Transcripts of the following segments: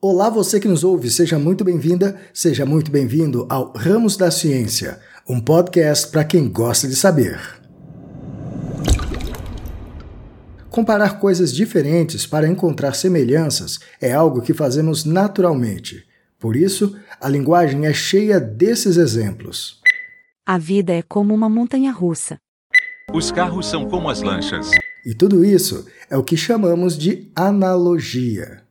Olá, você que nos ouve, seja muito bem-vinda, seja muito bem-vindo ao Ramos da Ciência, um podcast para quem gosta de saber. Comparar coisas diferentes para encontrar semelhanças é algo que fazemos naturalmente. Por isso, a linguagem é cheia desses exemplos. A vida é como uma montanha russa. Os carros são como as lanchas. E tudo isso é o que chamamos de analogia.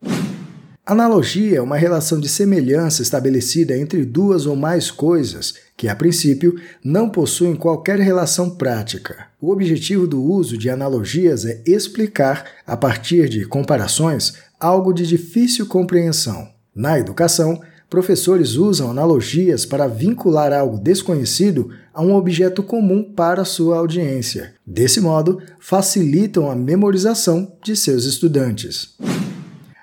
Analogia é uma relação de semelhança estabelecida entre duas ou mais coisas que, a princípio, não possuem qualquer relação prática. O objetivo do uso de analogias é explicar, a partir de comparações, algo de difícil compreensão. Na educação, professores usam analogias para vincular algo desconhecido a um objeto comum para sua audiência. Desse modo, facilitam a memorização de seus estudantes.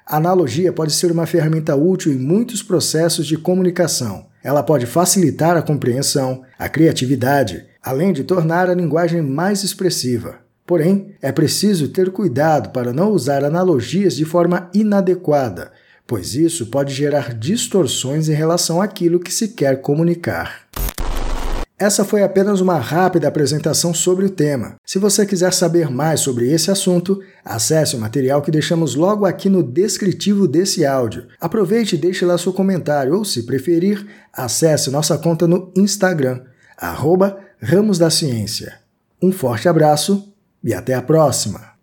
A analogia pode ser uma ferramenta útil em muitos processos de comunicação. Ela pode facilitar a compreensão, a criatividade, além de tornar a linguagem mais expressiva. Porém, é preciso ter cuidado para não usar analogias de forma inadequada, pois isso pode gerar distorções em relação àquilo que se quer comunicar. Essa foi apenas uma rápida apresentação sobre o tema. Se você quiser saber mais sobre esse assunto, acesse o material que deixamos logo aqui no descritivo desse áudio. Aproveite e deixe lá seu comentário, ou, se preferir, acesse nossa conta no Instagram, arroba Ramos da Ciência. Um forte abraço e até a próxima!